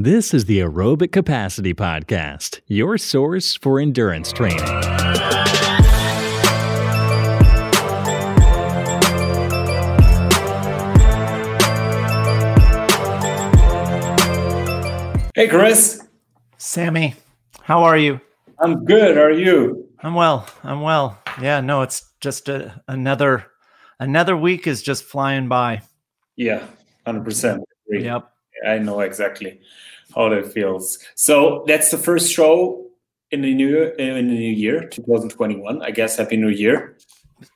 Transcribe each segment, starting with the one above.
This is the Aerobic Capacity Podcast, your source for endurance training. Hey, Chris. Sammy, how are you? I'm good. How are you? I'm well. I'm well. Yeah, no, it's just a, another another week is just flying by. Yeah, hundred percent. Yep. I know exactly how that feels. So that's the first show in the new in the new year, 2021. I guess Happy New Year.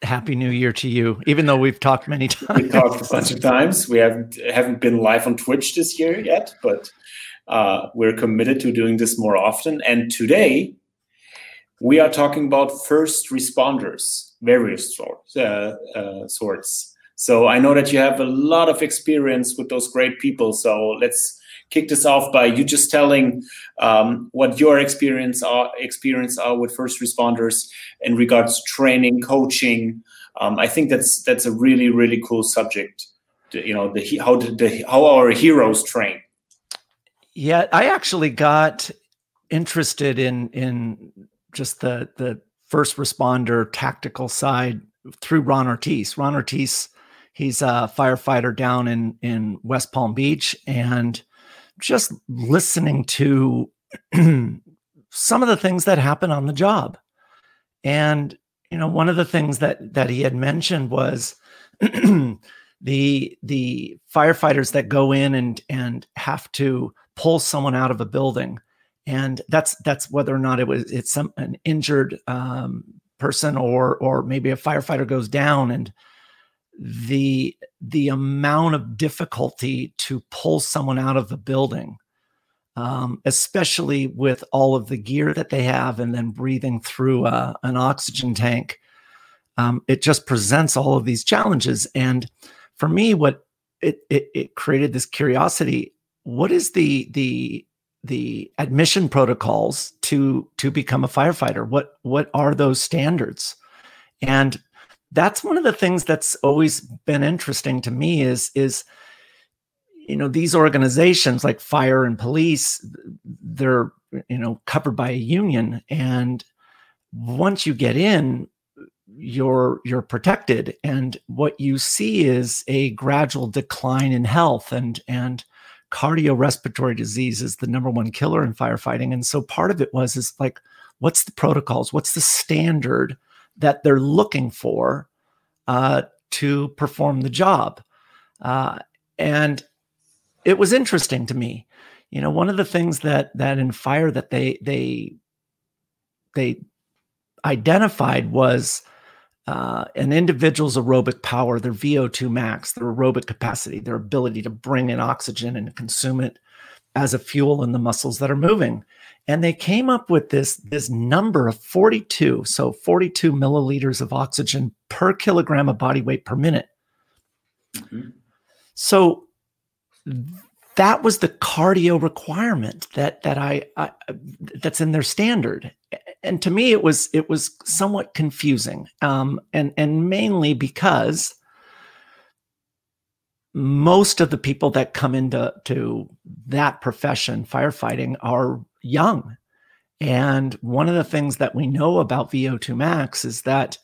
Happy New Year to you. Even though we've talked many times. We talked a bunch of times. We haven't haven't been live on Twitch this year yet, but uh, we're committed to doing this more often. And today we are talking about first responders, various sorts. Uh, uh, sorts. So I know that you have a lot of experience with those great people. So let's kick this off by you just telling um, what your experience are experience are with first responders in regards to training, coaching. Um, I think that's that's a really really cool subject. You know, the how the how our heroes train. Yeah, I actually got interested in in just the the first responder tactical side through Ron Ortiz. Ron Ortiz, he's a firefighter down in in West Palm Beach, and just listening to some of the things that happen on the job. And you know, one of the things that that he had mentioned was the the firefighters that go in and and have to pull someone out of a building, and that's that's whether or not it was it's some an injured um, person or or maybe a firefighter goes down and the the amount of difficulty to pull someone out of the building um, especially with all of the gear that they have and then breathing through uh, an oxygen tank um, it just presents all of these challenges. And for me what it, it, it created this curiosity what is the the the admission protocols to to become a firefighter? What what are those standards? And that's one of the things that's always been interesting to me is is you know these organizations like fire and police they're you know covered by a union. And once you get in you're you're protected. And what you see is a gradual decline in health and and cardiorespiratory disease is the number one killer in firefighting. And so part of it was is like what's the protocols? What's the standard that they're looking for uh, to perform the job. Uh, and it was interesting to me. You know, one of the things that that in fire that they they they identified was uh, an individual's aerobic power, their VO2 max, their aerobic capacity, their ability to bring in oxygen and consume it as a fuel in the muscles that are moving and they came up with this this number of 42 so 42 milliliters of oxygen per kilogram of body weight per minute mm-hmm. so that was the cardio requirement that that I, I, that's in their standard and to me it was it was somewhat confusing um, and and mainly because most of the people that come into to that profession firefighting are young. And one of the things that we know about VO2 max is that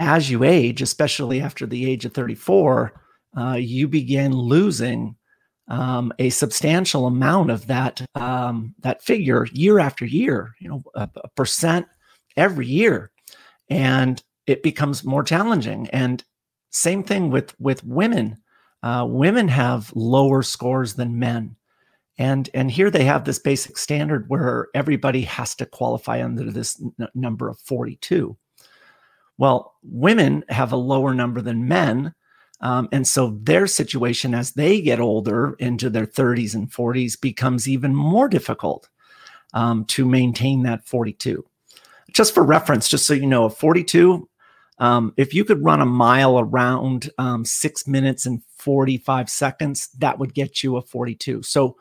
as you age, especially after the age of 34, uh, you begin losing um, a substantial amount of that um, that figure year after year. You know, a, a percent every year, and it becomes more challenging. And same thing with with women. Uh, women have lower scores than men and and here they have this basic standard where everybody has to qualify under this n- number of 42 well women have a lower number than men um, and so their situation as they get older into their 30s and 40s becomes even more difficult um, to maintain that 42 just for reference just so you know a 42 um, if you could run a mile around um, six minutes and 45 seconds that would get you a 42 so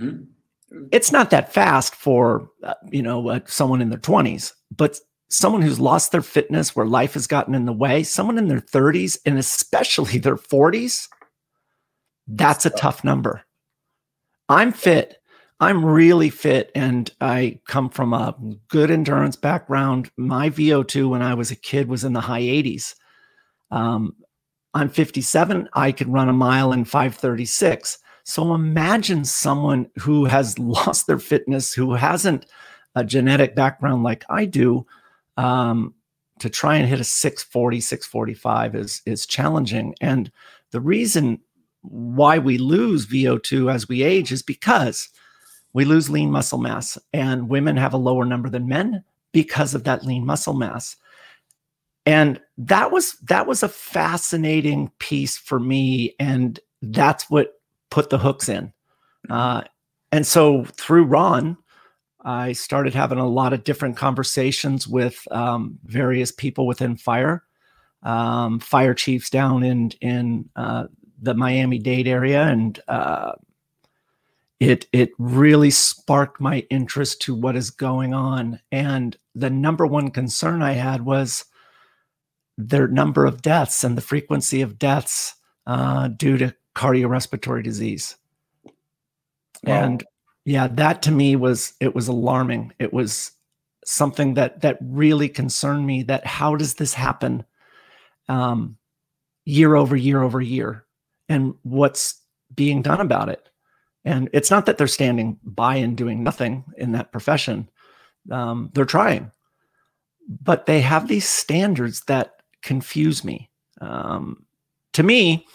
Mm-hmm. It's not that fast for uh, you know uh, someone in their 20s, but someone who's lost their fitness, where life has gotten in the way, someone in their 30s and especially their 40s, that's a tough number. I'm fit. I'm really fit and I come from a good endurance background. My VO2 when I was a kid was in the high 80s. Um, I'm 57. I could run a mile in 536. So imagine someone who has lost their fitness, who hasn't a genetic background like I do, um, to try and hit a 640, 645 is, is challenging. And the reason why we lose VO2 as we age is because we lose lean muscle mass, and women have a lower number than men because of that lean muscle mass. And that was that was a fascinating piece for me, and that's what put the hooks in. Uh, and so through Ron, I started having a lot of different conversations with um, various people within fire, um, fire chiefs down in in uh, the Miami Dade area, and uh, it it really sparked my interest to what is going on. And the number one concern I had was their number of deaths and the frequency of deaths uh, due to cardiorespiratory disease. Wow. And yeah, that to me was it was alarming. It was something that that really concerned me. That how does this happen, um, year over year over year, and what's being done about it? And it's not that they're standing by and doing nothing in that profession. Um, they're trying, but they have these standards that confuse me. Um, to me,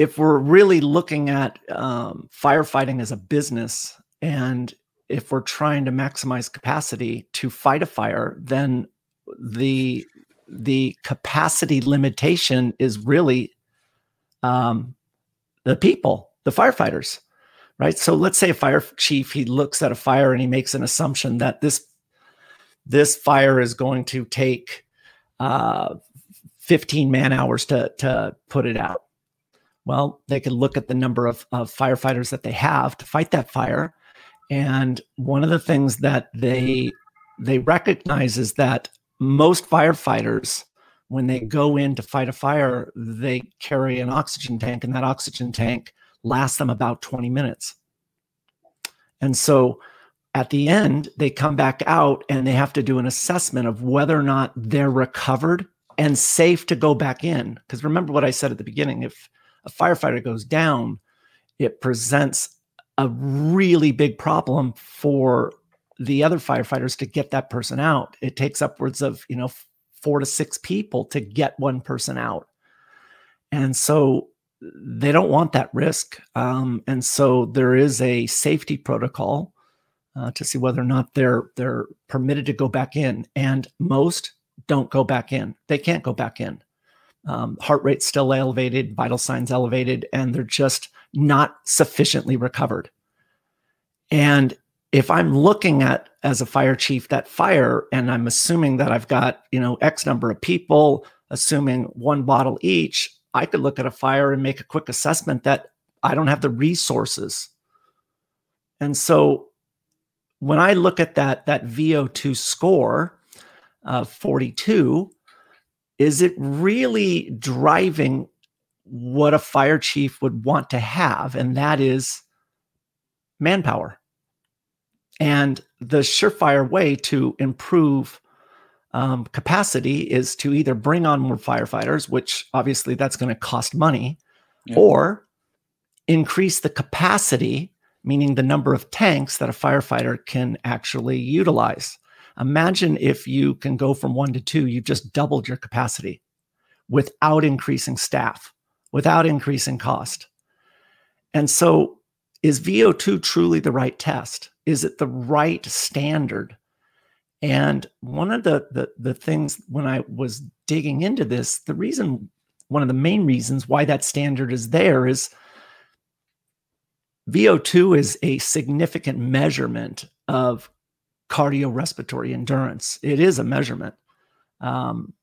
if we're really looking at um, firefighting as a business and if we're trying to maximize capacity to fight a fire, then the the capacity limitation is really um, the people, the firefighters, right? So let's say a fire chief he looks at a fire and he makes an assumption that this this fire is going to take uh, 15 man hours to to put it out well, they could look at the number of, of firefighters that they have to fight that fire. And one of the things that they they recognize is that most firefighters, when they go in to fight a fire, they carry an oxygen tank, and that oxygen tank lasts them about 20 minutes. And so at the end, they come back out and they have to do an assessment of whether or not they're recovered and safe to go back in. Because remember what I said at the beginning if a firefighter goes down, it presents a really big problem for the other firefighters to get that person out. It takes upwards of, you know, four to six people to get one person out. And so they don't want that risk. Um, and so there is a safety protocol uh, to see whether or not they're they're permitted to go back in. And most don't go back in. They can't go back in um, heart rate still elevated, vital signs elevated, and they're just not sufficiently recovered. And if I'm looking at as a fire chief that fire, and I'm assuming that I've got you know X number of people, assuming one bottle each, I could look at a fire and make a quick assessment that I don't have the resources. And so when I look at that that VO2 score of 42, is it really driving what a fire chief would want to have? And that is manpower. And the surefire way to improve um, capacity is to either bring on more firefighters, which obviously that's going to cost money, yeah. or increase the capacity, meaning the number of tanks that a firefighter can actually utilize. Imagine if you can go from one to two, you've just doubled your capacity without increasing staff, without increasing cost. And so, is VO2 truly the right test? Is it the right standard? And one of the, the, the things when I was digging into this, the reason, one of the main reasons why that standard is there is VO2 is a significant measurement of cardiorespiratory endurance. It is a measurement, um,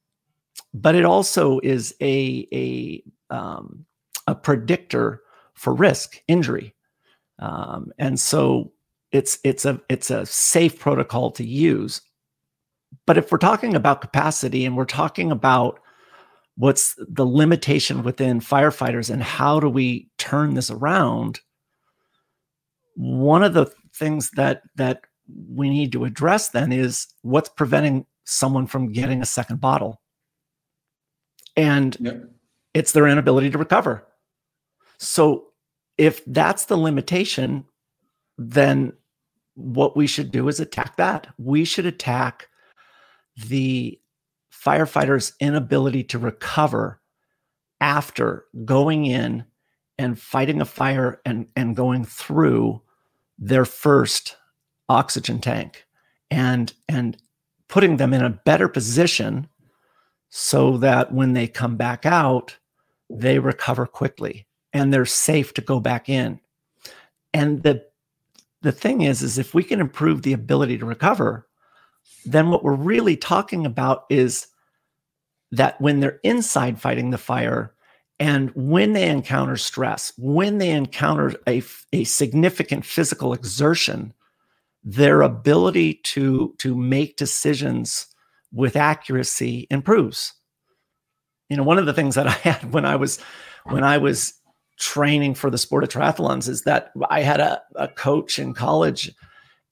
but it also is a a um, a predictor for risk injury, um, and so it's it's a it's a safe protocol to use. But if we're talking about capacity and we're talking about what's the limitation within firefighters and how do we turn this around one of the things that that we need to address then is what's preventing someone from getting a second bottle. And yep. it's their inability to recover. So if that's the limitation then what we should do is attack that. We should attack the firefighters' inability to recover after going in and fighting a fire and, and going through their first oxygen tank and and putting them in a better position so that when they come back out they recover quickly and they're safe to go back in. And the the thing is is if we can improve the ability to recover then what we're really talking about is that when they're inside fighting the fire and when they encounter stress, when they encounter a, a significant physical exertion, their ability to, to make decisions with accuracy improves. You know, one of the things that I had when I was when I was training for the sport of triathlons is that I had a, a coach in college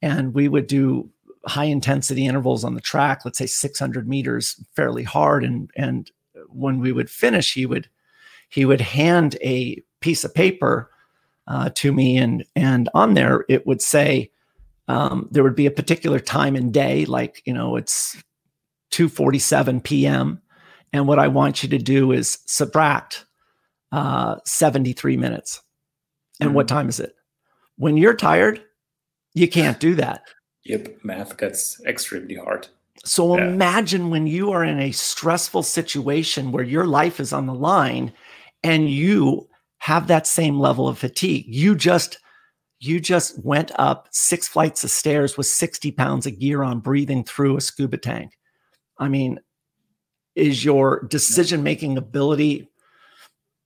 and we would do high intensity intervals on the track, let's say 600 meters, fairly hard. And and when we would finish, he would he would hand a piece of paper uh, to me, and and on there it would say um, there would be a particular time and day, like you know it's 2:47 p.m. And what I want you to do is subtract uh, 73 minutes. And mm-hmm. what time is it? When you're tired, you can't do that. Yep, math gets extremely hard. So yeah. imagine when you are in a stressful situation where your life is on the line and you have that same level of fatigue. You just you just went up six flights of stairs with 60 pounds of gear on breathing through a scuba tank. I mean, is your decision making ability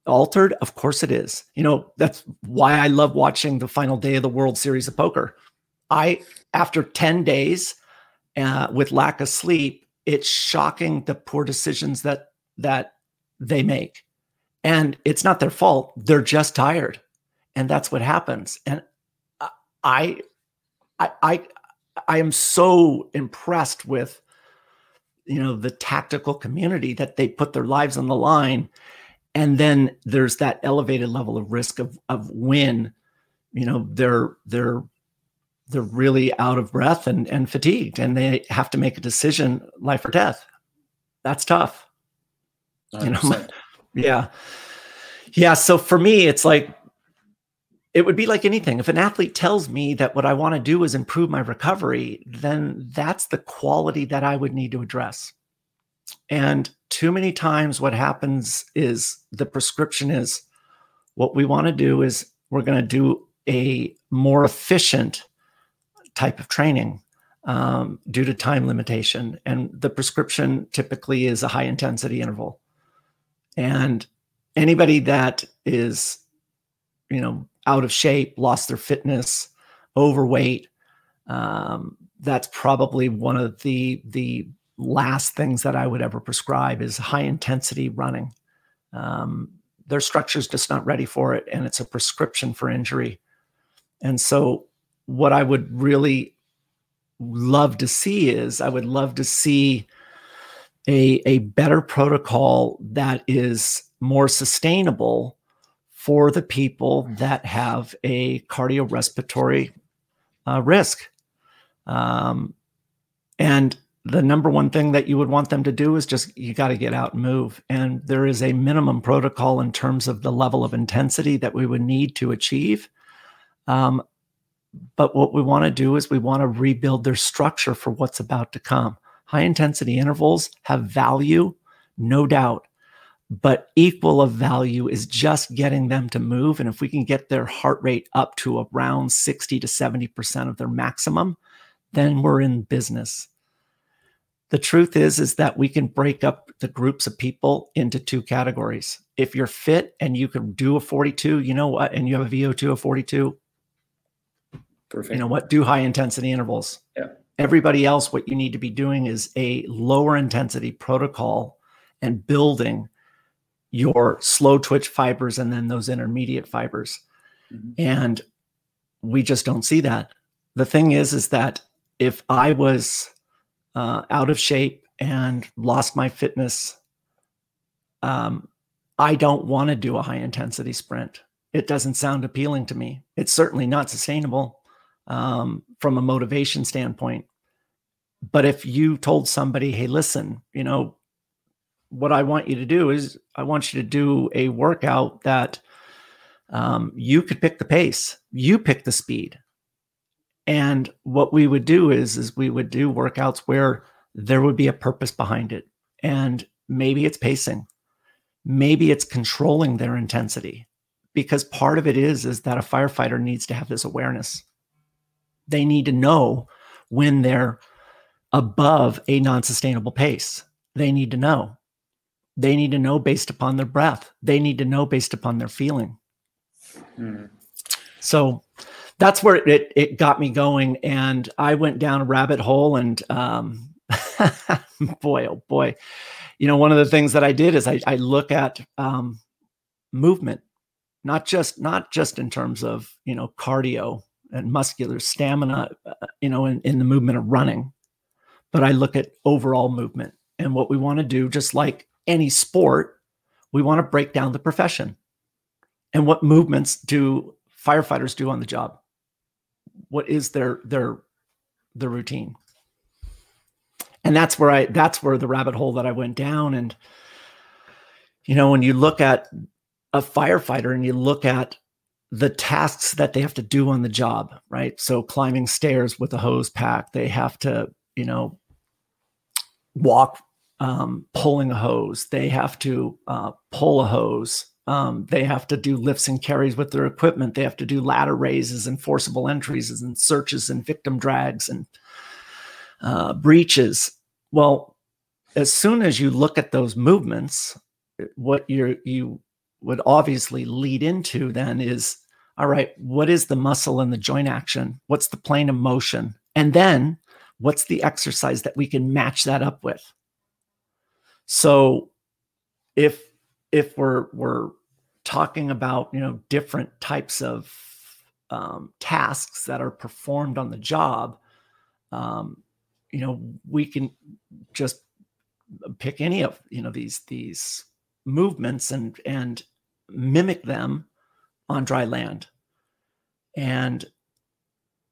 altered? Of course it is. You know, that's why I love watching the final day of the World Series of Poker. I after 10 days uh, with lack of sleep, it's shocking the poor decisions that that they make. And it's not their fault. They're just tired. And that's what happens. And I I I I am so impressed with you know the tactical community that they put their lives on the line. And then there's that elevated level of risk of of when you know they're they're they're really out of breath and, and fatigued and they have to make a decision life or death. That's tough. 100%. you know yeah. Yeah so for me it's like it would be like anything if an athlete tells me that what i want to do is improve my recovery then that's the quality that i would need to address and too many times what happens is the prescription is what we want to do is we're going to do a more efficient type of training um, due to time limitation. And the prescription typically is a high intensity interval. And anybody that is, you know, out of shape, lost their fitness, overweight, um, that's probably one of the the last things that I would ever prescribe is high intensity running. Um, their structure is just not ready for it, and it's a prescription for injury. And so what I would really love to see is I would love to see a, a better protocol that is more sustainable for the people that have a cardiorespiratory uh, risk. Um, and the number one thing that you would want them to do is just you got to get out and move. And there is a minimum protocol in terms of the level of intensity that we would need to achieve. Um, but what we want to do is we want to rebuild their structure for what's about to come. High intensity intervals have value, no doubt, but equal of value is just getting them to move. And if we can get their heart rate up to around 60 to 70% of their maximum, then we're in business. The truth is, is that we can break up the groups of people into two categories. If you're fit and you can do a 42, you know what, and you have a VO2 of 42, Perfect. You know what? Do high intensity intervals. Yeah. Everybody else, what you need to be doing is a lower intensity protocol and building your slow twitch fibers and then those intermediate fibers. Mm-hmm. And we just don't see that. The thing is, is that if I was uh, out of shape and lost my fitness, um, I don't want to do a high intensity sprint. It doesn't sound appealing to me. It's certainly not sustainable um, from a motivation standpoint. But if you told somebody, hey, listen, you know, what I want you to do is I want you to do a workout that um, you could pick the pace, you pick the speed. And what we would do is, is we would do workouts where there would be a purpose behind it. And maybe it's pacing, maybe it's controlling their intensity, because part of it is, is that a firefighter needs to have this awareness. They need to know when they're above a non-sustainable pace. They need to know. They need to know based upon their breath. They need to know based upon their feeling. Hmm. So that's where it, it got me going. And I went down a rabbit hole and um, boy, oh boy. You know, one of the things that I did is I, I look at um, movement, not just not just in terms of you know cardio and muscular stamina, uh, you know, in, in the movement of running, but I look at overall movement and what we want to do, just like any sport, we want to break down the profession and what movements do firefighters do on the job. What is their their their routine? And that's where i that's where the rabbit hole that i went down and you know when you look at a firefighter and you look at the tasks that they have to do on the job right? So climbing stairs with a hose pack they have to you know walk um, pulling a hose they have to uh, pull a hose um, they have to do lifts and carries with their equipment. They have to do ladder raises and forcible entries and searches and victim drags and uh, breaches. Well, as soon as you look at those movements, what you you would obviously lead into then is all right, what is the muscle and the joint action? What's the plane of motion? And then what's the exercise that we can match that up with? So if if we're we're talking about you know different types of um, tasks that are performed on the job um, you know we can just pick any of you know these these movements and and mimic them on dry land. And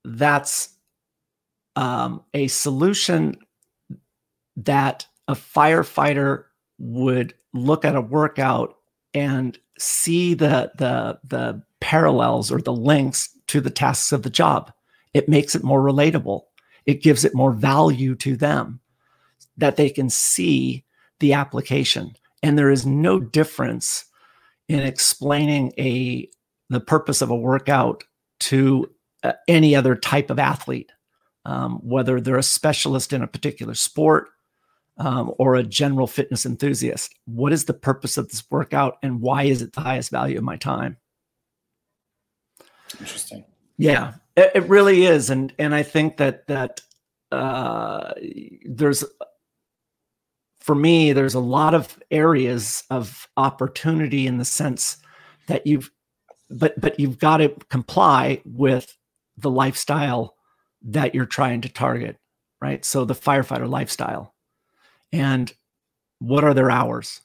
that's um, a solution that a firefighter would look at a workout and see the the the parallels or the links to the tasks of the job. It makes it more relatable. It gives it more value to them that they can see the application. And there is no difference in explaining a the purpose of a workout to uh, any other type of athlete, um, whether they're a specialist in a particular sport um, or a general fitness enthusiast. What is the purpose of this workout and why is it the highest value of my time? Interesting. Yeah, it, it really is, and and I think that that uh, there's for me there's a lot of areas of opportunity in the sense that you've but but you've got to comply with the lifestyle that you're trying to target right so the firefighter lifestyle and what are their hours?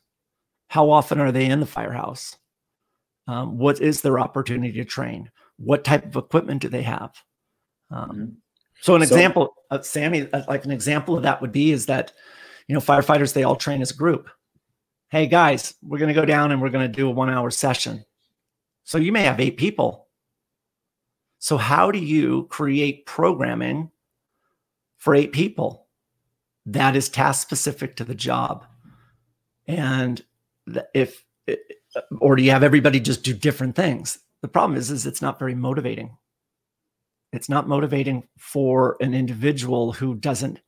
How often are they in the firehouse? Um, what is their opportunity to train? What type of equipment do they have? Um, mm-hmm. so, an so, example, uh, Sammy, uh, like an example of that would be is that, you know, firefighters, they all train as a group. Hey, guys, we're going to go down and we're going to do a one hour session. So, you may have eight people. So, how do you create programming for eight people? That is task specific to the job. And if, or do you have everybody just do different things? The problem is, is it's not very motivating. It's not motivating for an individual who doesn't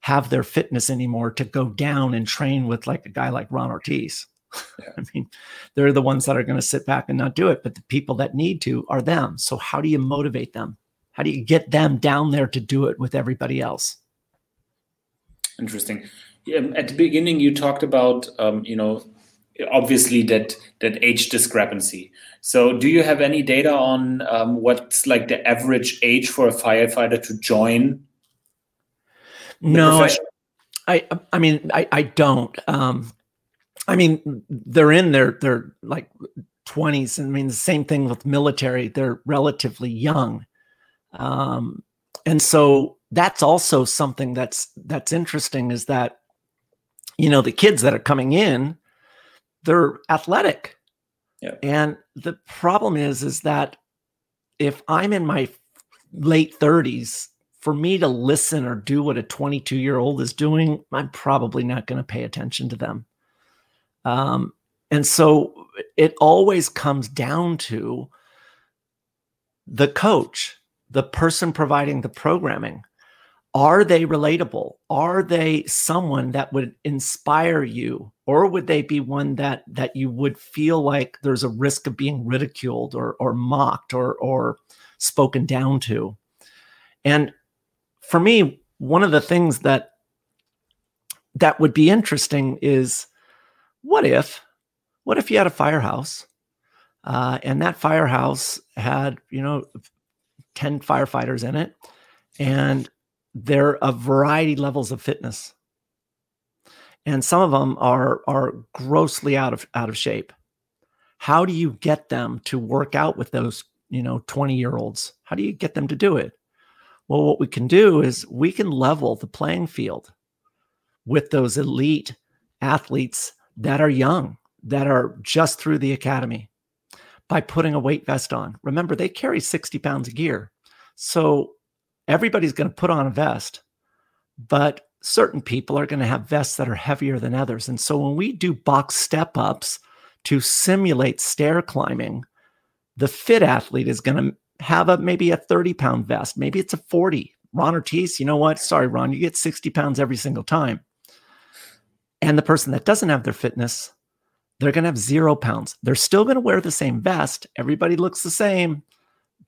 have their fitness anymore to go down and train with like a guy like Ron Ortiz. Yeah. I mean, they're the ones that are going to sit back and not do it, but the people that need to are them. So how do you motivate them? How do you get them down there to do it with everybody else? Interesting. Yeah, at the beginning, you talked about um, you know obviously that that age discrepancy. So, do you have any data on um, what's like the average age for a firefighter to join? No, I, I, I mean, I, I don't. Um, I mean, they're in their they're like twenties. I mean, the same thing with military; they're relatively young, um, and so that's also something that's that's interesting. Is that you know the kids that are coming in, they're athletic, yeah. and the problem is is that if I'm in my late thirties for me to listen or do what a 22 year old is doing, I'm probably not going to pay attention to them. Um, and so it always comes down to the coach, the person providing the programming. Are they relatable? Are they someone that would inspire you? Or would they be one that that you would feel like there's a risk of being ridiculed or or mocked or or spoken down to? And for me, one of the things that that would be interesting is what if what if you had a firehouse uh, and that firehouse had you know 10 firefighters in it and they're a variety levels of fitness and some of them are are grossly out of out of shape how do you get them to work out with those you know 20 year olds how do you get them to do it well, what we can do is we can level the playing field with those elite athletes that are young, that are just through the academy by putting a weight vest on. Remember, they carry 60 pounds of gear. So everybody's going to put on a vest, but certain people are going to have vests that are heavier than others. And so when we do box step ups to simulate stair climbing, the fit athlete is going to have a maybe a 30 pound vest. Maybe it's a 40. Ron Ortiz, you know what? Sorry, Ron, you get 60 pounds every single time. And the person that doesn't have their fitness, they're going to have zero pounds. They're still going to wear the same vest. Everybody looks the same.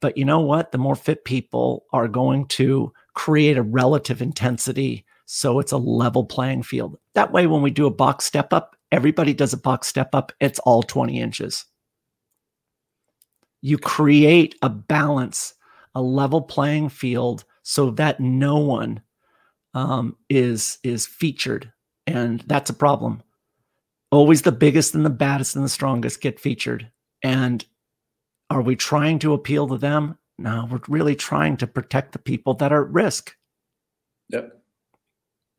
But you know what? The more fit people are going to create a relative intensity. So it's a level playing field. That way, when we do a box step up, everybody does a box step up. It's all 20 inches you create a balance, a level playing field so that no one um, is is featured, and that's a problem. Always the biggest and the baddest and the strongest get featured, and are we trying to appeal to them? No, we're really trying to protect the people that are at risk. Yep.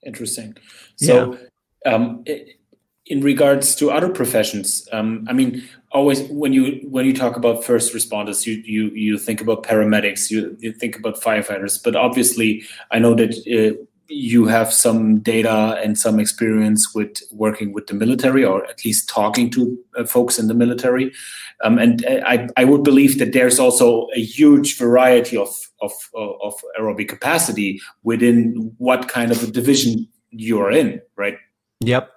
Interesting. So, yeah. um, it, in regards to other professions, um, I mean, always when you when you talk about first responders, you you you think about paramedics, you, you think about firefighters, but obviously, I know that uh, you have some data and some experience with working with the military, or at least talking to uh, folks in the military, um, and uh, I I would believe that there's also a huge variety of of of aerobic capacity within what kind of a division you are in, right? Yep.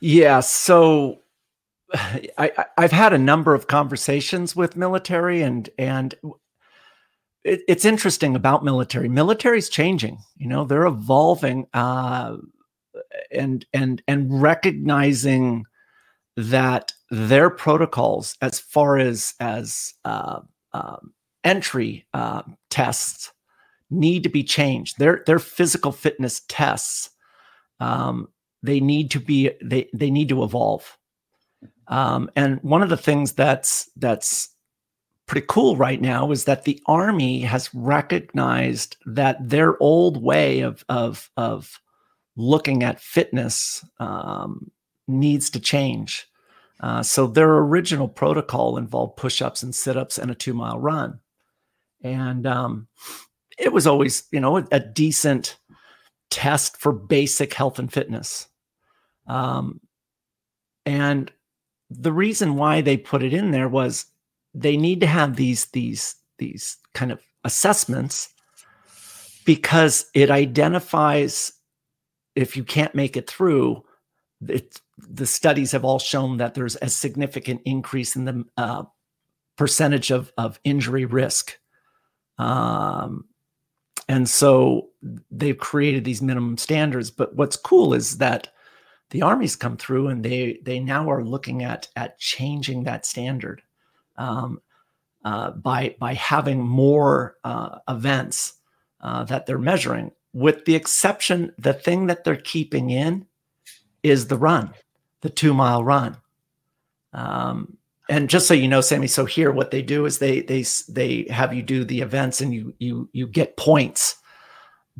Yeah. So I, I've had a number of conversations with military and and it, it's interesting about military. Military is changing. You know, they're evolving uh, and and and recognizing that their protocols, as far as as uh, uh, entry tests, need to be changed. Their their physical fitness tests um, they need to be they they need to evolve um, and one of the things that's that's pretty cool right now is that the army has recognized that their old way of of of looking at fitness um, needs to change. Uh, so their original protocol involved push-ups and sit-ups and a two-mile run. And um, it was always you know a, decent test for basic health and fitness. Um, and the reason why they put it in there was they need to have these these these kind of assessments because it identifies if you can't make it through it, the studies have all shown that there's a significant increase in the uh, percentage of, of injury risk. Um, and so they've created these minimum standards but what's cool is that the army's come through and they they now are looking at at changing that standard um, uh, by by having more uh, events uh, that they're measuring. With the exception, the thing that they're keeping in is the run, the two mile run. Um, and just so you know, Sammy, so here what they do is they they they have you do the events and you you you get points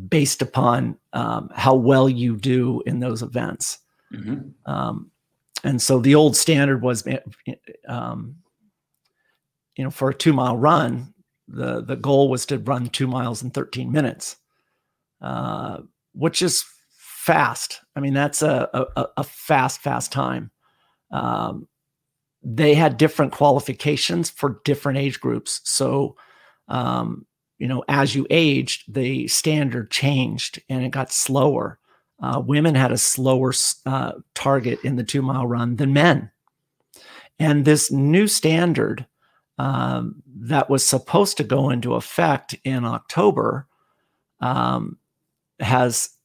based upon um, how well you do in those events. Mm-hmm. Um, and so the old standard was, eh, um, you know, for a two mile run, the the goal was to run two miles in 13 minutes, uh, which is fast. I mean, that's a a, a fast fast time. Um, they had different qualifications for different age groups. So, um, you know, as you aged, the standard changed and it got slower. Uh, women had a slower uh, target in the two mile run than men. And this new standard um, that was supposed to go into effect in October um, has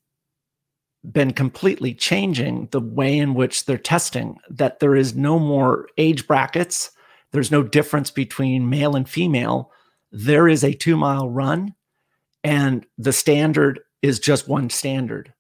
been completely changing the way in which they're testing, that there is no more age brackets, there's no difference between male and female. There is a two mile run, and the standard is just one standard.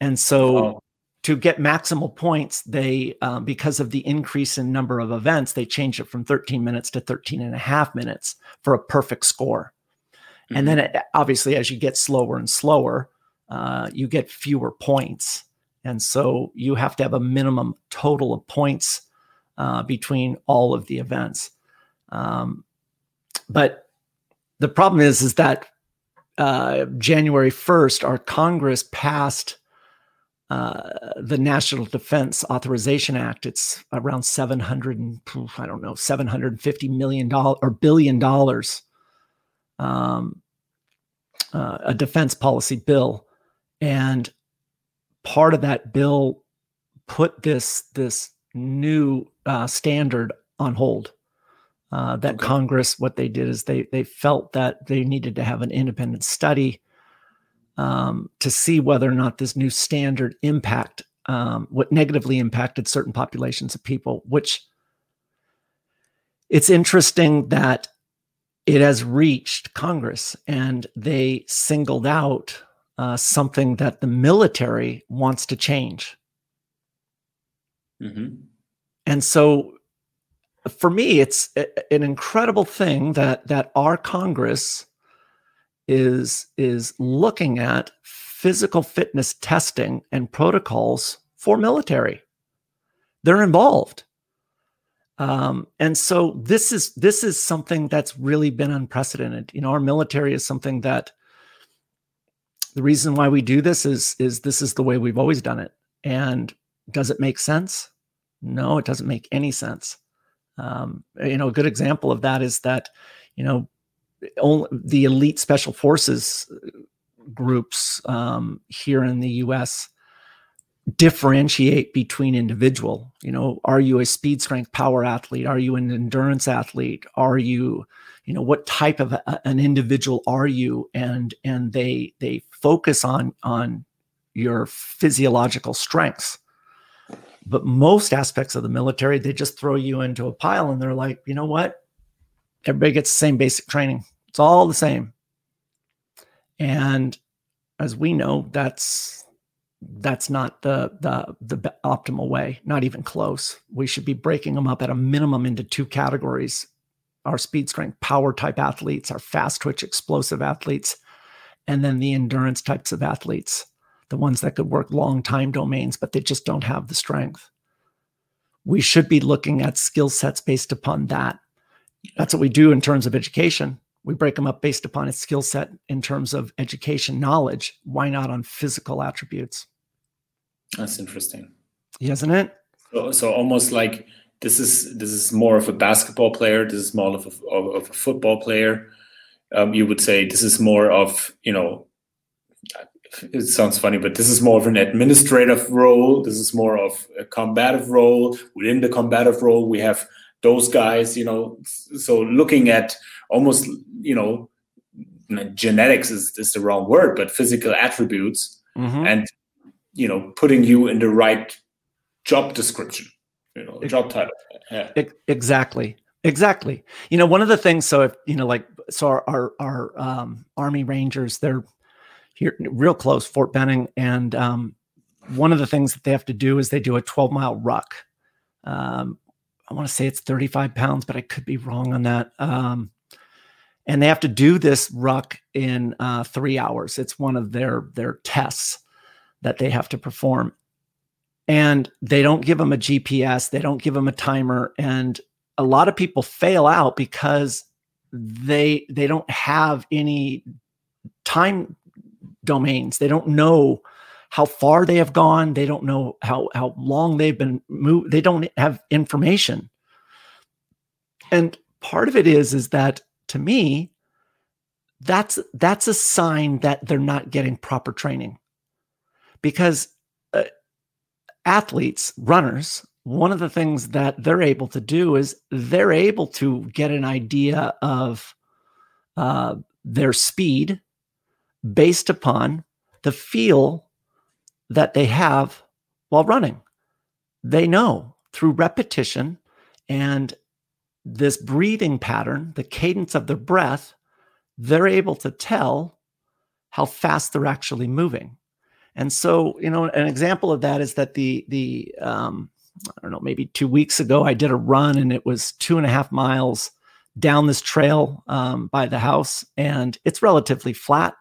And so oh. To get maximal points, they, um, because of the increase in number of events, they changed it from 13 minutes to 13 and a half minutes for a perfect score. Mm-hmm. And then it, obviously, as you get slower and slower, uh, you get fewer points. And so you have to have a minimum total of points uh, between all of the events. Um, but the problem is, is that uh, January 1st, our Congress passed uh, the National Defense Authorization Act. It's around 700 and I don't know, 750 million dollars or billion dollars. Um, uh, a defense policy bill, and part of that bill put this this new uh, standard on hold. Uh, that okay. Congress, what they did is they they felt that they needed to have an independent study um, to see whether or not this new standard impact um, what negatively impacted certain populations of people which it's interesting that it has reached congress and they singled out uh, something that the military wants to change mm-hmm. and so for me it's an incredible thing that that our congress is is looking at physical fitness testing and protocols for military. They're involved. Um, and so this is this is something that's really been unprecedented. You know, our military is something that the reason why we do this is is this is the way we've always done it. And does it make sense? No, it doesn't make any sense. Um, you know, a good example of that is that, you know, only the elite special forces groups um, here in the U.S. differentiate between individual. You know, are you a speed strength power athlete? Are you an endurance athlete? Are you, you know, what type of a, an individual are you? And and they they focus on on your physiological strengths. But most aspects of the military, they just throw you into a pile and they're like, you know what? Everybody gets the same basic training. It's all the same. And as we know, that's that's not the the the optimal way, not even close. We should be breaking them up at a minimum into two categories. Our speed strength power type athletes, our fast twitch explosive athletes, and then the endurance types of athletes, the ones that could work long time domains, but they just don't have the strength. We should be looking at skill sets based upon that that's what we do in terms of education. We break them up based upon its skill set in terms of education knowledge. Why not on physical attributes? That's interesting, isn't it? So, so almost like this is this is more of a basketball player. This is more of a, of, of a football player. Um, you would say this is more of you know. It sounds funny, but this is more of an administrative role. This is more of a combative role. Within the combative role, we have those guys, you know, so looking at almost, you know, genetics is, is the wrong word, but physical attributes mm-hmm. and, you know, putting you in the right job description, you know, job title. Yeah. Exactly. Exactly. You know, one of the things, so if, you know, like, so our, our, our um, Army Rangers, they're here real close, Fort Benning. And um, one of the things that they have to do is they do a 12 mile ruck. Um, I want to say it's 35 pounds, but I could be wrong on that. Um, and they have to do this ruck in uh, three hours. It's one of their their tests that they have to perform, and they don't give them a GPS. They don't give them a timer, and a lot of people fail out because they they don't have any time domains. They don't know how far they have gone. They don't know how how long they've been moved. They don't have information. And part of it is is that to me that's that's a sign that they're not getting proper training. Because uh, athletes, runners, one of the things that they're able to do is they're able to get an idea of uh, their speed based upon the feel that they have while running. They know through repetition and this breathing pattern, the cadence of their breath, they're able to tell how fast they're actually moving. And so, you know, an example of that is that the the um, I don't know, maybe two weeks ago, I did a run and it was two and a half miles down this trail um, by the house, and it's relatively flat.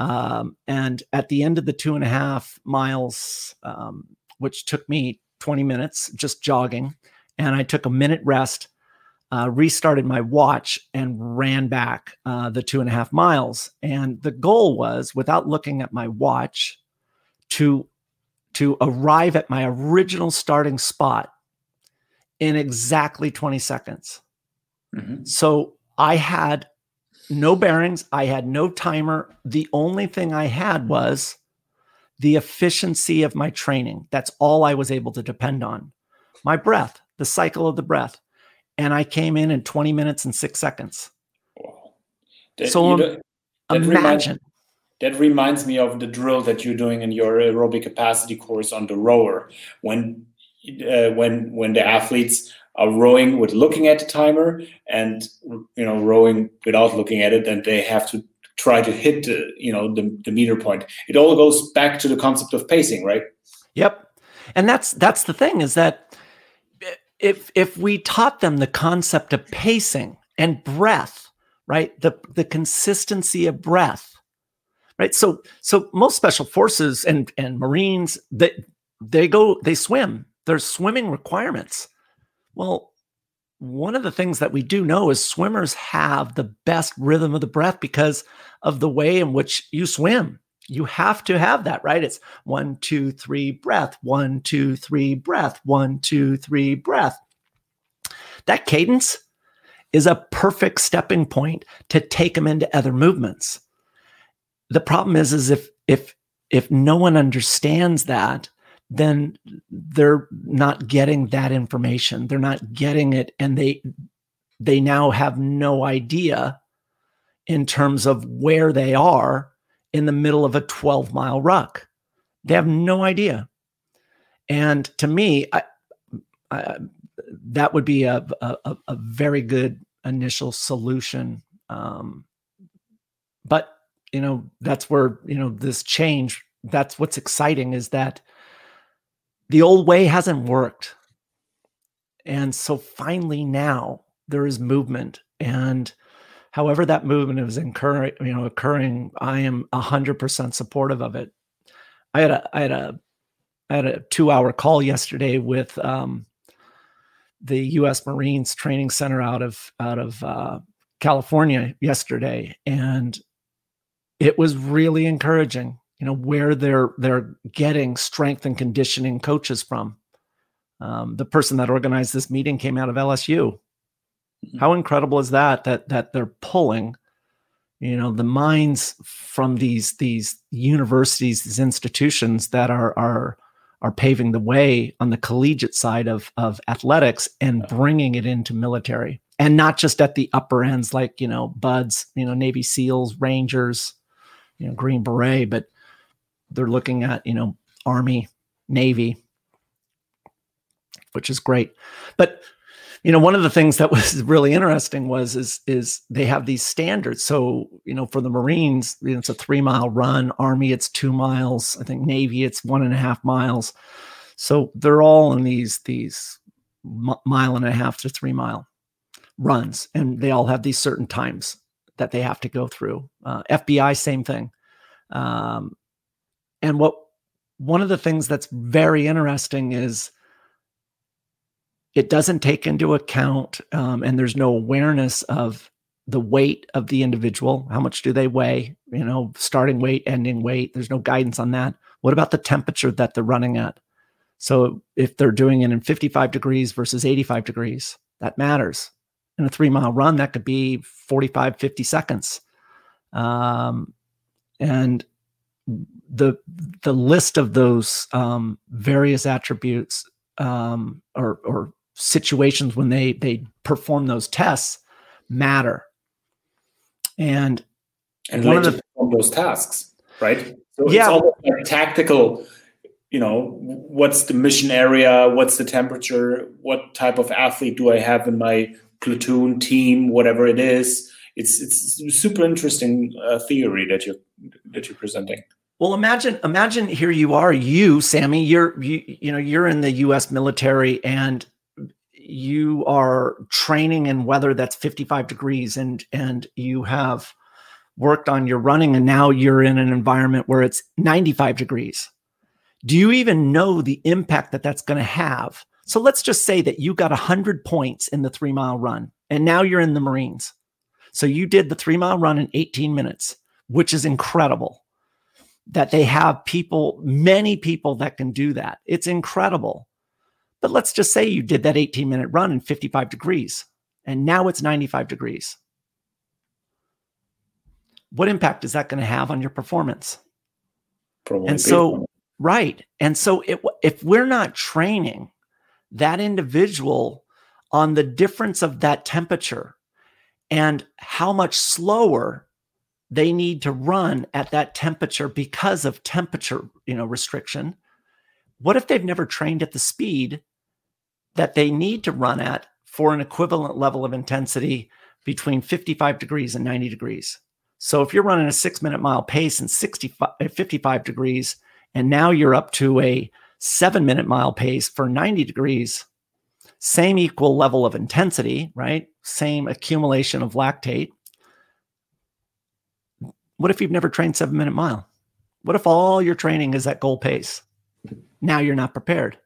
Um, and at the end of the two and a half miles, um, which took me 20 minutes just jogging, and I took a minute rest, uh, restarted my watch, and ran back uh, the two and a half miles. And the goal was, without looking at my watch, to to arrive at my original starting spot in exactly 20 seconds. Mm-hmm. So I had no bearings, I had no timer. The only thing I had was the efficiency of my training. That's all I was able to depend on. My breath, the cycle of the breath. And I came in in 20 minutes and six seconds. That, so imagine. Reminds, that reminds me of the drill that you're doing in your aerobic capacity course on the rower. When uh, when when the athletes are rowing with looking at the timer and you know rowing without looking at it and they have to try to hit the you know the, the meter point. It all goes back to the concept of pacing right? Yep. And that's that's the thing is that if if we taught them the concept of pacing and breath right the the consistency of breath right? So so most special forces and and marines they they go they swim. There's swimming requirements well, one of the things that we do know is swimmers have the best rhythm of the breath because of the way in which you swim. You have to have that, right? It's one, two, three, breath, one, two, three, breath, one, two, three, breath. That cadence is a perfect stepping point to take them into other movements. The problem is, is if if if no one understands that, then they're not getting that information. They're not getting it and they they now have no idea in terms of where they are in the middle of a 12 mile ruck. They have no idea. And to me I, I, that would be a, a, a, very good initial solution. Um, but you know that's where you know this change that's what's exciting is that the old way hasn't worked. And so finally now there is movement. And however that movement is occurring, you know, occurring, I am hundred percent supportive of it. I had a I had a I had a two hour call yesterday with um, the U.S. Marines Training Center out of out of uh, California yesterday, and it was really encouraging you know where they're they're getting strength and conditioning coaches from. Um, the person that organized this meeting came out of LSU. Mm-hmm. How incredible is that? That that they're pulling, you know, the minds from these these universities, these institutions that are are are paving the way on the collegiate side of of athletics and bringing it into military, and not just at the upper ends like you know BUD/S, you know Navy SEALs, Rangers, you know Green Beret, but they're looking at you know army navy which is great. But you know, one of the things that was really interesting was is is they have these standards. So you know, for the Marines, you know, it's a three mile run. Army, it's two miles. I think Navy, it's one and a half miles. So they're all in these these mile and a half to three mile runs, and they all have these certain times that they have to go through. Uh, FBI, same thing. Um, and what one of the things that's very interesting is it doesn't take into account um, and there's no awareness of the weight of the individual. How much do they weigh? You know starting weight ending weight there's no guidance on that. What about the temperature that they're running at? So if they're doing it in 55 degrees versus 85 degrees that matters. In a three mile run that could be 45 50 seconds. Um, and the the list of those um, various attributes um, or, or situations when they they perform those tests matter. And and one of the, perform those tasks, right? So yeah. it's almost like tactical. You know, what's the mission area? What's the temperature? What type of athlete do I have in my platoon, team, whatever it is? It's it's super interesting uh, theory that you're that you're presenting. Well, imagine imagine here you are, you Sammy, you're you you know you're in the U.S. military and you are training in weather that's 55 degrees and and you have worked on your running and now you're in an environment where it's 95 degrees. Do you even know the impact that that's going to have? So let's just say that you got 100 points in the 3 mile run and now you're in the marines. So you did the 3 mile run in 18 minutes which is incredible that they have people many people that can do that it's incredible but let's just say you did that 18 minute run in 55 degrees and now it's 95 degrees. What impact is that going to have on your performance? Probably and so, right. And so, it, if we're not training that individual on the difference of that temperature and how much slower they need to run at that temperature because of temperature, you know, restriction. What if they've never trained at the speed that they need to run at for an equivalent level of intensity between 55 degrees and 90 degrees. So if you're running a six minute mile pace and 65, 55 degrees, and now you're up to a seven minute mile pace for 90 degrees, same equal level of intensity, right? Same accumulation of lactate. What if you've never trained seven minute mile? What if all your training is at goal pace? Now you're not prepared.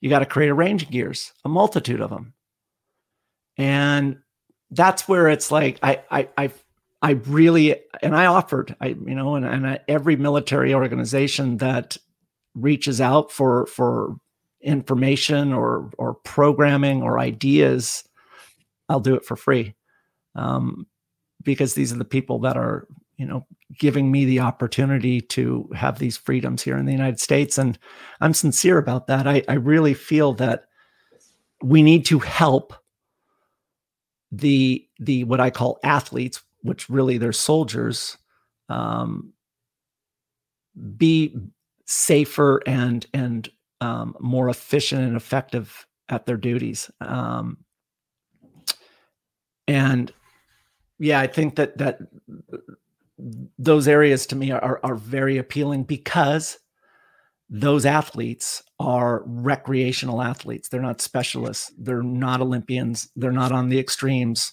You got to create a range of gears, a multitude of them. And that's where it's like I I I I really and I offered I you know and, and I, every military organization that reaches out for for information or or programming or ideas, I'll do it for free, um, because these are the people that are you know giving me the opportunity to have these freedoms here in the united states. And i'm sincere about that. I, I really feel that we need to help the the what i call athletes which really they're soldiers um, be safer and and um, more efficient and effective at their duties. Um, and yeah i think that that those areas to me are, are very appealing because those athletes are recreational athletes. They're not specialists. They're not Olympians. They're not on the extremes.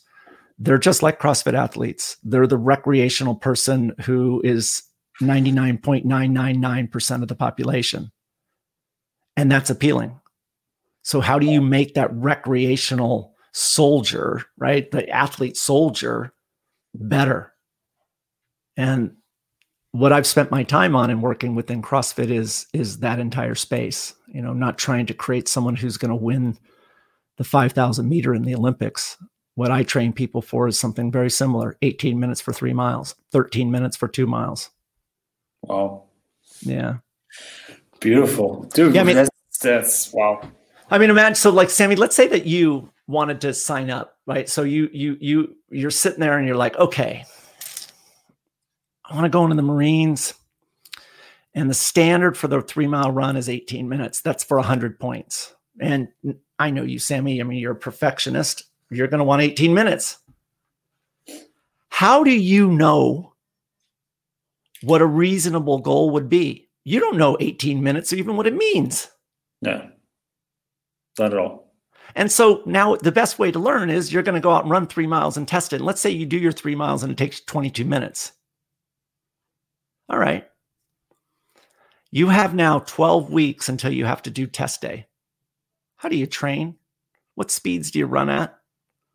They're just like CrossFit athletes. They're the recreational person who is 99.999% of the population. And that's appealing. So, how do you make that recreational soldier, right? The athlete soldier better? And what I've spent my time on and working within CrossFit is is that entire space. You know, not trying to create someone who's going to win the 5,000 meter in the Olympics. What I train people for is something very similar: 18 minutes for three miles, 13 minutes for two miles. Wow. Yeah. Beautiful, dude. Yeah, I mean, that's, that's wow. I mean, imagine so. Like Sammy, let's say that you wanted to sign up, right? So you you you you're sitting there and you're like, okay, I want to go into the Marines. And the standard for the three mile run is 18 minutes. That's for 100 points. And I know you, Sammy. I mean, you're a perfectionist. You're going to want 18 minutes. How do you know what a reasonable goal would be? You don't know 18 minutes or even what it means. No, not at all. And so now the best way to learn is you're going to go out and run three miles and test it. And let's say you do your three miles and it takes 22 minutes. All right. You have now 12 weeks until you have to do test day. How do you train? What speeds do you run at?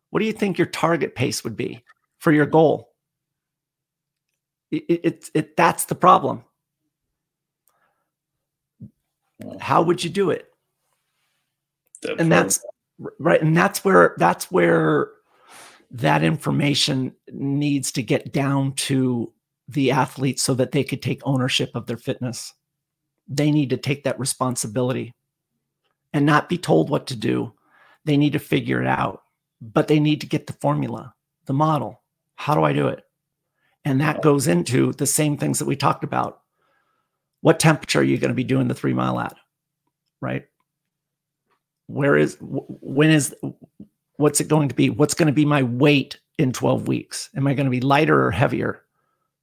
What do you think your target pace would be for your goal? It, it, it, that's the problem. How would you do it? The and that's right and that's where that's where that information needs to get down to the athletes so that they could take ownership of their fitness. They need to take that responsibility and not be told what to do. They need to figure it out but they need to get the formula the model. How do i do it? And that goes into the same things that we talked about. What temperature are you going to be doing the three mile at right? Where is when is what's it going to be? What's going to be my weight in 12 weeks? Am i going to be lighter or heavier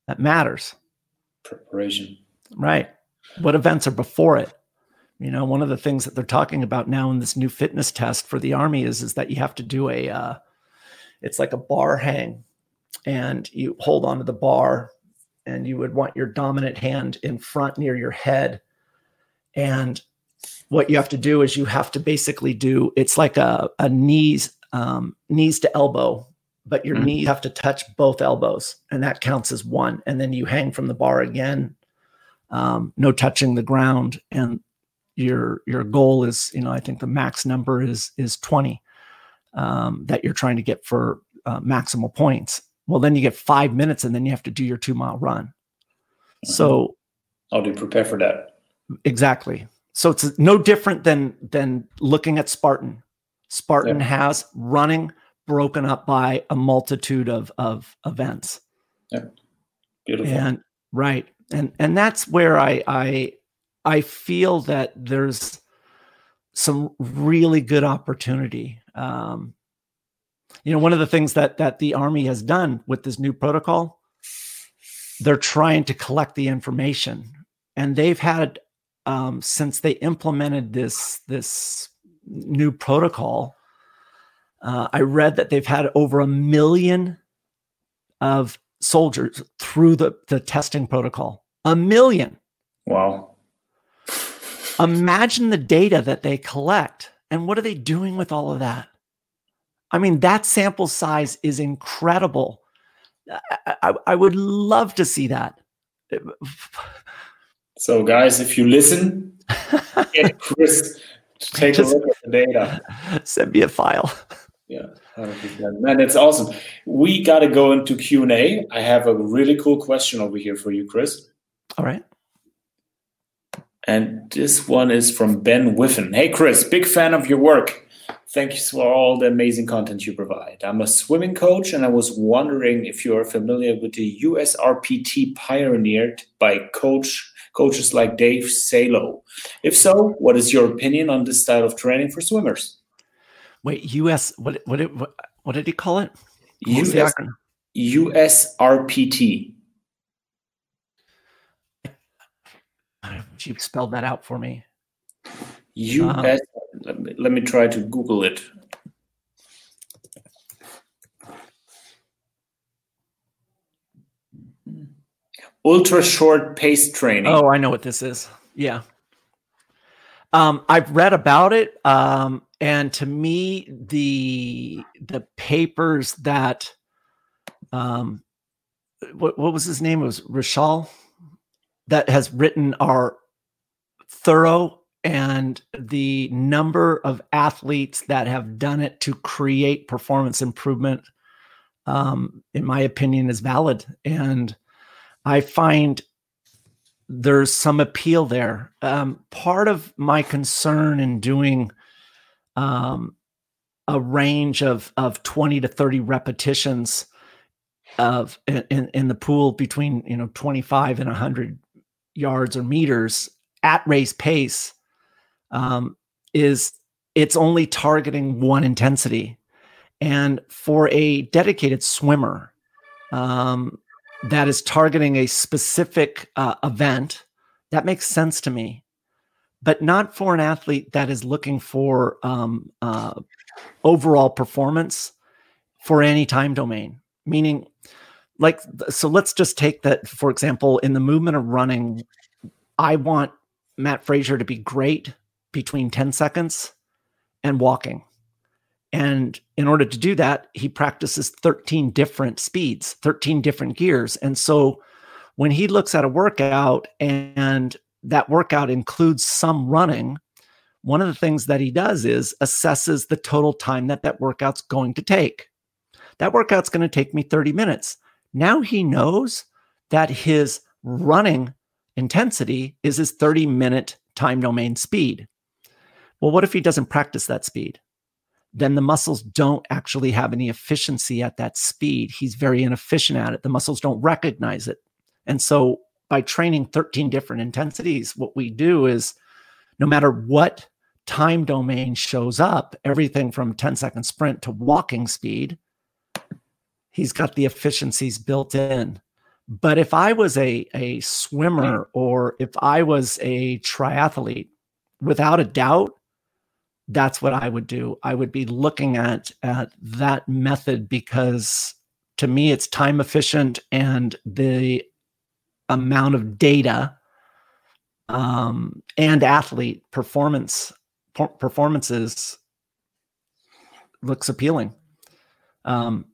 that matters. Preparation. Right. What events are before it? You know one of the things that they're talking about now in this new fitness test for the army is is that you have to do a uh, it's like a bar hang and you hold onto the bar and you would want your dominant hand in front near your head. And what you have to do is you have to basically do it's like a, a knees um, knees to elbow but your mm-hmm. knees have to touch both elbows and that counts as one and then you hang from the bar again um, no touching the ground and your your goal is you know i think the max number is is 20 um, that you're trying to get for uh, maximal points well then you get five minutes and then you have to do your two mile run mm-hmm. so how do you prepare for that exactly so it's no different than than looking at Spartan. Spartan yeah. has running broken up by a multitude of of events. Yeah. Beautiful. And right. And and that's where I I I feel that there's some really good opportunity. Um, you know, one of the things that that the army has done with this new protocol, they're trying to collect the information, and they've had um, since they implemented this this new protocol, uh, I read that they've had over a million of soldiers through the, the testing protocol. A million. Wow. Imagine the data that they collect. And what are they doing with all of that? I mean, that sample size is incredible. I, I, I would love to see that. So, guys, if you listen, get Chris to take Just a look at the data. Send me a file. Yeah, 100%. Man, it's awesome. We got to go into Q and A. I have a really cool question over here for you, Chris. All right. And this one is from Ben Whiffen. Hey, Chris, big fan of your work. Thanks for all the amazing content you provide. I'm a swimming coach, and I was wondering if you are familiar with the USRPT pioneered by Coach coaches like Dave Salo. If so, what is your opinion on this style of training for swimmers? Wait, US what what what, what did he call it? US, USRPT. You spelled that out for me. US. Uh, let, me, let me try to Google it. ultra short pace training. Oh, I know what this is. Yeah. Um, I've read about it. Um, and to me, the the papers that um what, what was his name? It was Rushall that has written are thorough and the number of athletes that have done it to create performance improvement um, in my opinion is valid and I find there's some appeal there. Um, part of my concern in doing um, a range of of 20 to 30 repetitions of in, in the pool between you know 25 and 100 yards or meters at race pace um, is it's only targeting one intensity. And for a dedicated swimmer um, that is targeting a specific uh, event, that makes sense to me. But not for an athlete that is looking for um, uh, overall performance for any time domain. Meaning, like, so let's just take that, for example, in the movement of running, I want Matt Fraser to be great between 10 seconds and walking. And in order to do that, he practices 13 different speeds, 13 different gears. And so when he looks at a workout and that workout includes some running, one of the things that he does is assesses the total time that that workout's going to take. That workout's going to take me 30 minutes. Now he knows that his running intensity is his 30 minute time domain speed. Well, what if he doesn't practice that speed? Then the muscles don't actually have any efficiency at that speed. He's very inefficient at it. The muscles don't recognize it. And so by training 13 different intensities, what we do is no matter what time domain shows up, everything from 10 second sprint to walking speed, he's got the efficiencies built in. But if I was a, a swimmer or if I was a triathlete, without a doubt, that's what I would do. I would be looking at at that method because to me it's time efficient and the amount of data um, and athlete performance performances looks appealing. Um,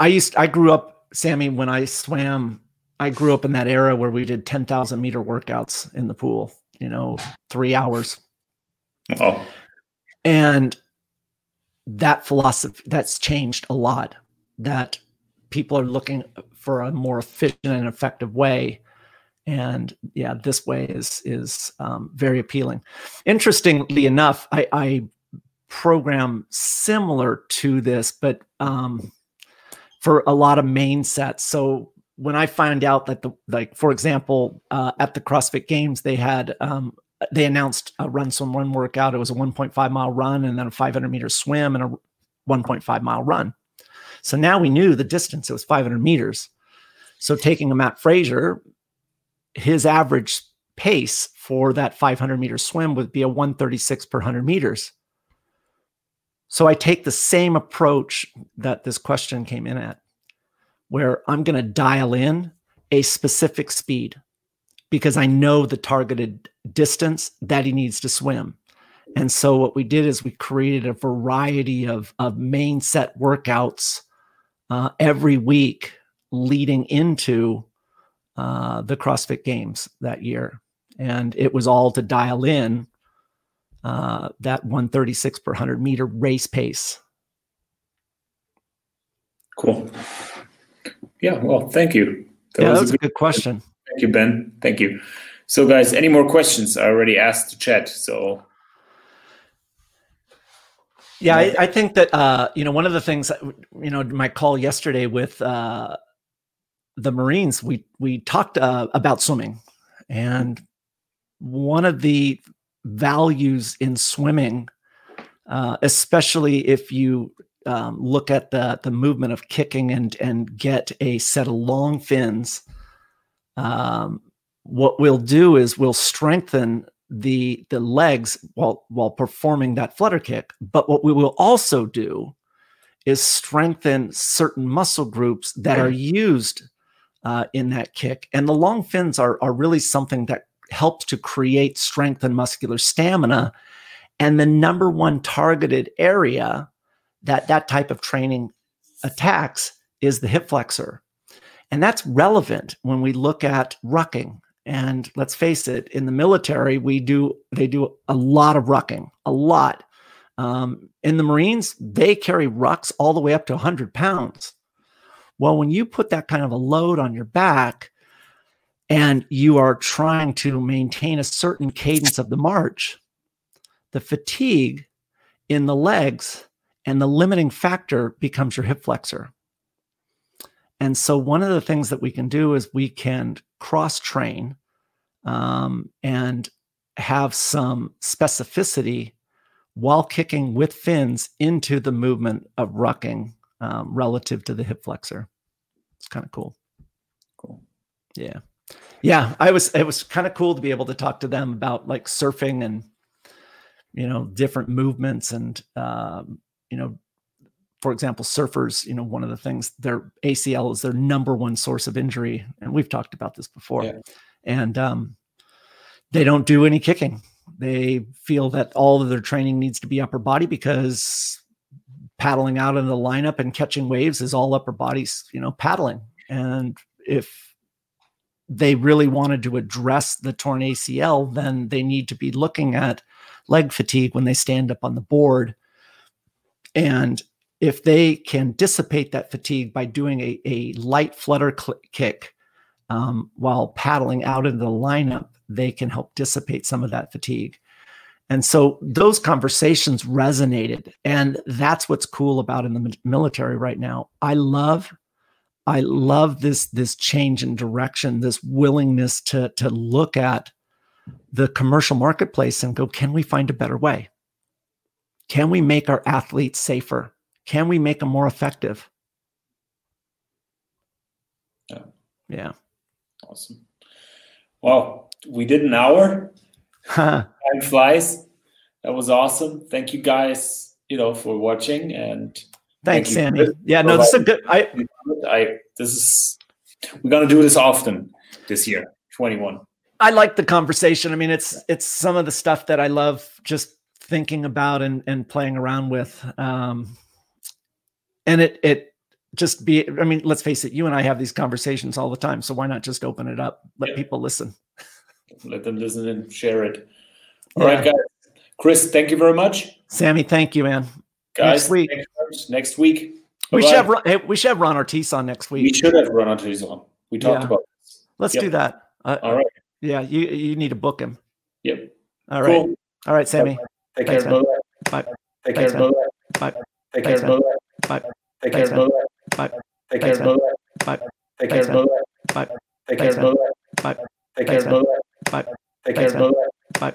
I used I grew up, Sammy, when I swam. I grew up in that era where we did ten thousand meter workouts in the pool. You know, three hours Oh. And that philosophy that's changed a lot. That people are looking for a more efficient and effective way. And yeah, this way is is um, very appealing. Interestingly enough, I, I program similar to this, but um, for a lot of main sets. So when I find out that the like, for example, uh, at the CrossFit Games, they had um, they announced a run swim run workout. It was a 1.5 mile run and then a 500 meter swim and a 1.5 mile run. So now we knew the distance. It was 500 meters. So taking a Matt Fraser, his average pace for that 500 meter swim would be a 136 per 100 meters. So I take the same approach that this question came in at, where I'm going to dial in a specific speed because I know the targeted distance that he needs to swim. And so what we did is we created a variety of, of main set workouts uh, every week leading into uh, the CrossFit Games that year. And it was all to dial in uh, that 136 per 100 meter race pace. Cool. Yeah, well, thank you. That yeah, was that was a good, good question. Thank you, Ben. Thank you. So, guys, any more questions? I already asked the chat. So, yeah, I, I think that uh, you know one of the things you know my call yesterday with uh, the Marines, we we talked uh, about swimming, and one of the values in swimming, uh, especially if you um, look at the the movement of kicking and and get a set of long fins um, what we'll do is we'll strengthen the the legs while while performing that flutter kick. But what we will also do is strengthen certain muscle groups that are used uh, in that kick and the long fins are are really something that helps to create strength and muscular stamina and the number one targeted area that that type of training attacks is the hip flexor and that's relevant when we look at rucking. And let's face it, in the military, we do they do a lot of rucking, a lot. Um, in the Marines, they carry rucks all the way up to 100 pounds. Well, when you put that kind of a load on your back and you are trying to maintain a certain cadence of the march, the fatigue in the legs and the limiting factor becomes your hip flexor. And so, one of the things that we can do is we can cross train um, and have some specificity while kicking with fins into the movement of rucking um, relative to the hip flexor. It's kind of cool. Cool. Yeah. Yeah. I was, it was kind of cool to be able to talk to them about like surfing and, you know, different movements and, um, you know, for example, surfers, you know, one of the things their ACL is their number one source of injury. And we've talked about this before. Yeah. And um, they don't do any kicking. They feel that all of their training needs to be upper body because paddling out in the lineup and catching waves is all upper bodies, you know, paddling. And if they really wanted to address the torn ACL, then they need to be looking at leg fatigue when they stand up on the board. And if they can dissipate that fatigue by doing a, a light flutter cl- kick um, while paddling out into the lineup, they can help dissipate some of that fatigue. And so those conversations resonated. And that's what's cool about in the military right now. I love I love this this change in direction, this willingness to to look at the commercial marketplace and go, can we find a better way? Can we make our athletes safer? Can we make them more effective? Yeah. Yeah. Awesome. Well, we did an hour. Time flies. That was awesome. Thank you guys, you know, for watching and thanks, thank Sammy. Yeah, no, this is a good I I this is we're gonna do this often this year, 21. I like the conversation. I mean, it's it's some of the stuff that I love just thinking about and and playing around with. Um and it it just be i mean let's face it you and i have these conversations all the time so why not just open it up let yeah. people listen let them listen and share it All yeah. right, guys. Chris thank you very much. Sammy thank you man. Guys next week. next week. We should have hey, we should have ron ortiz on next week. We should have ron ortiz on. We talked yeah. about this. Let's yep. do that. Uh, all right. yeah you you need to book him. Yep. All right. Cool. all right sammy. Take Thanks, care. bye. Take Thanks, care. bye. Take care. Bye. Take care. bye. Take care, Bye. Take care, Bo. Bye. Take care, Bo. Bye.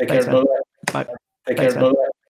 Take Thanks, care. Bye. Take Thanks, care. Bye.